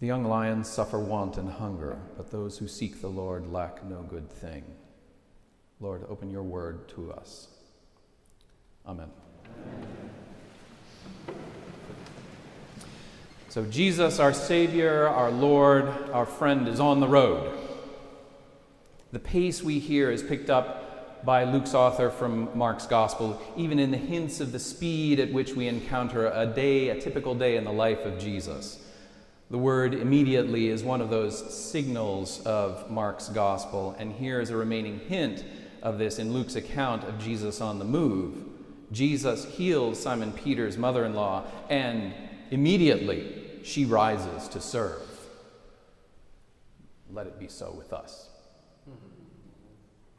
The young lions suffer want and hunger, but those who seek the Lord lack no good thing. Lord, open your word to us. Amen. So, Jesus, our Savior, our Lord, our friend, is on the road. The pace we hear is picked up by Luke's author from Mark's Gospel, even in the hints of the speed at which we encounter a day, a typical day in the life of Jesus. The word immediately is one of those signals of Mark's Gospel, and here is a remaining hint of this in Luke's account of Jesus on the move. Jesus heals Simon Peter's mother in law, and immediately she rises to serve. Let it be so with us.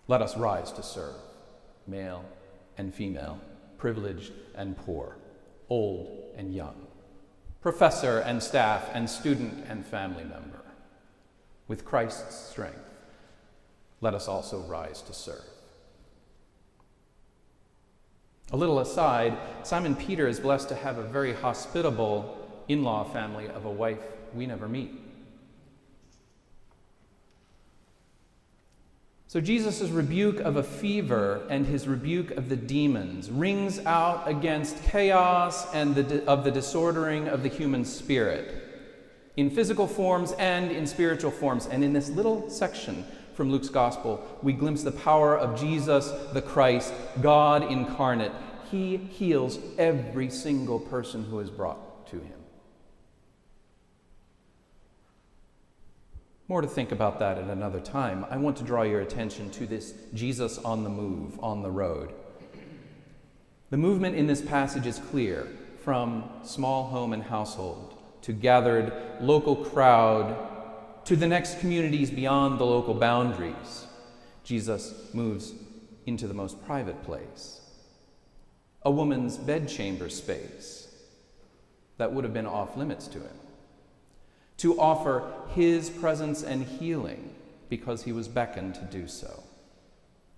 Let us rise to serve, male and female, privileged and poor, old and young, professor and staff, and student and family member. With Christ's strength, let us also rise to serve. A little aside, Simon Peter is blessed to have a very hospitable in law family of a wife we never meet. So, Jesus' rebuke of a fever and his rebuke of the demons rings out against chaos and the, of the disordering of the human spirit in physical forms and in spiritual forms. And in this little section from Luke's gospel, we glimpse the power of Jesus the Christ, God incarnate. He heals every single person who is brought to him. More to think about that at another time. I want to draw your attention to this Jesus on the move, on the road. The movement in this passage is clear from small home and household to gathered local crowd to the next communities beyond the local boundaries. Jesus moves into the most private place, a woman's bedchamber space that would have been off limits to him to offer his presence and healing because he was beckoned to do so.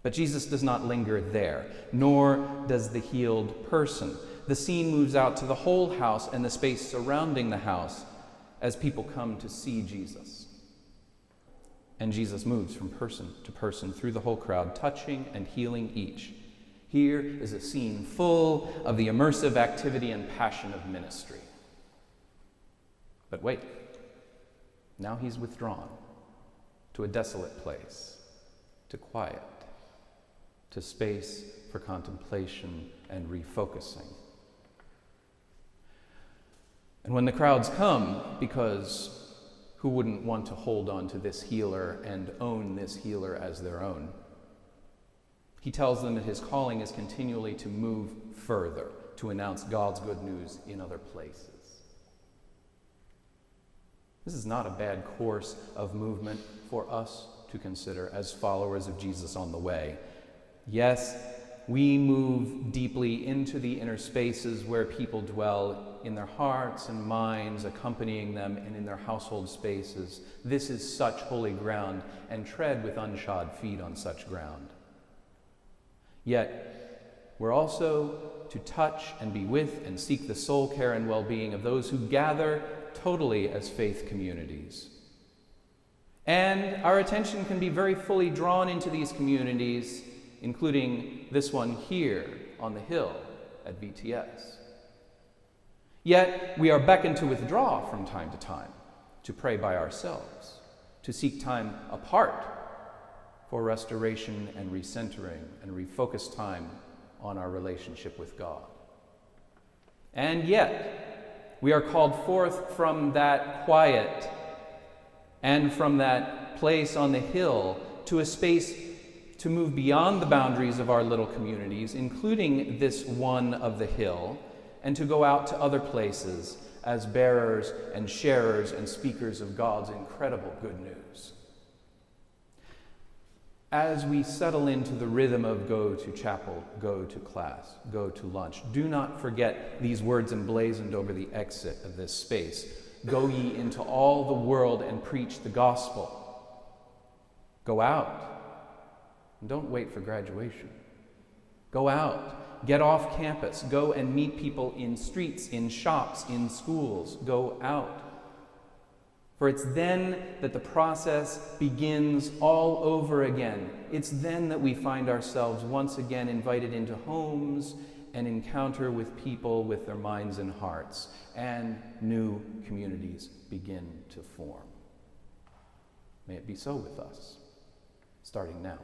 But Jesus does not linger there, nor does the healed person. The scene moves out to the whole house and the space surrounding the house as people come to see Jesus. And Jesus moves from person to person through the whole crowd, touching and healing each. Here is a scene full of the immersive activity and passion of ministry. But wait. Now he's withdrawn to a desolate place, to quiet, to space for contemplation and refocusing. And when the crowds come, because who wouldn't want to hold on to this healer and own this healer as their own? He tells them that his calling is continually to move further, to announce God's good news in other places. This is not a bad course of movement for us to consider as followers of Jesus on the way. Yes, we move deeply into the inner spaces where people dwell in their hearts and minds, accompanying them, and in their household spaces. This is such holy ground, and tread with unshod feet on such ground. Yet, we're also to touch and be with and seek the soul care and well being of those who gather totally as faith communities. And our attention can be very fully drawn into these communities, including this one here on the hill at VTS. Yet we are beckoned to withdraw from time to time, to pray by ourselves, to seek time apart for restoration and recentering and refocus time on our relationship with God. And yet, we are called forth from that quiet and from that place on the hill to a space to move beyond the boundaries of our little communities, including this one of the hill, and to go out to other places as bearers and sharers and speakers of God's incredible good news as we settle into the rhythm of go to chapel, go to class, go to lunch, do not forget these words emblazoned over the exit of this space. Go ye into all the world and preach the gospel. Go out. And don't wait for graduation. Go out. Get off campus. Go and meet people in streets, in shops, in schools. Go out. For it's then that the process begins all over again. It's then that we find ourselves once again invited into homes and encounter with people with their minds and hearts, and new communities begin to form. May it be so with us, starting now.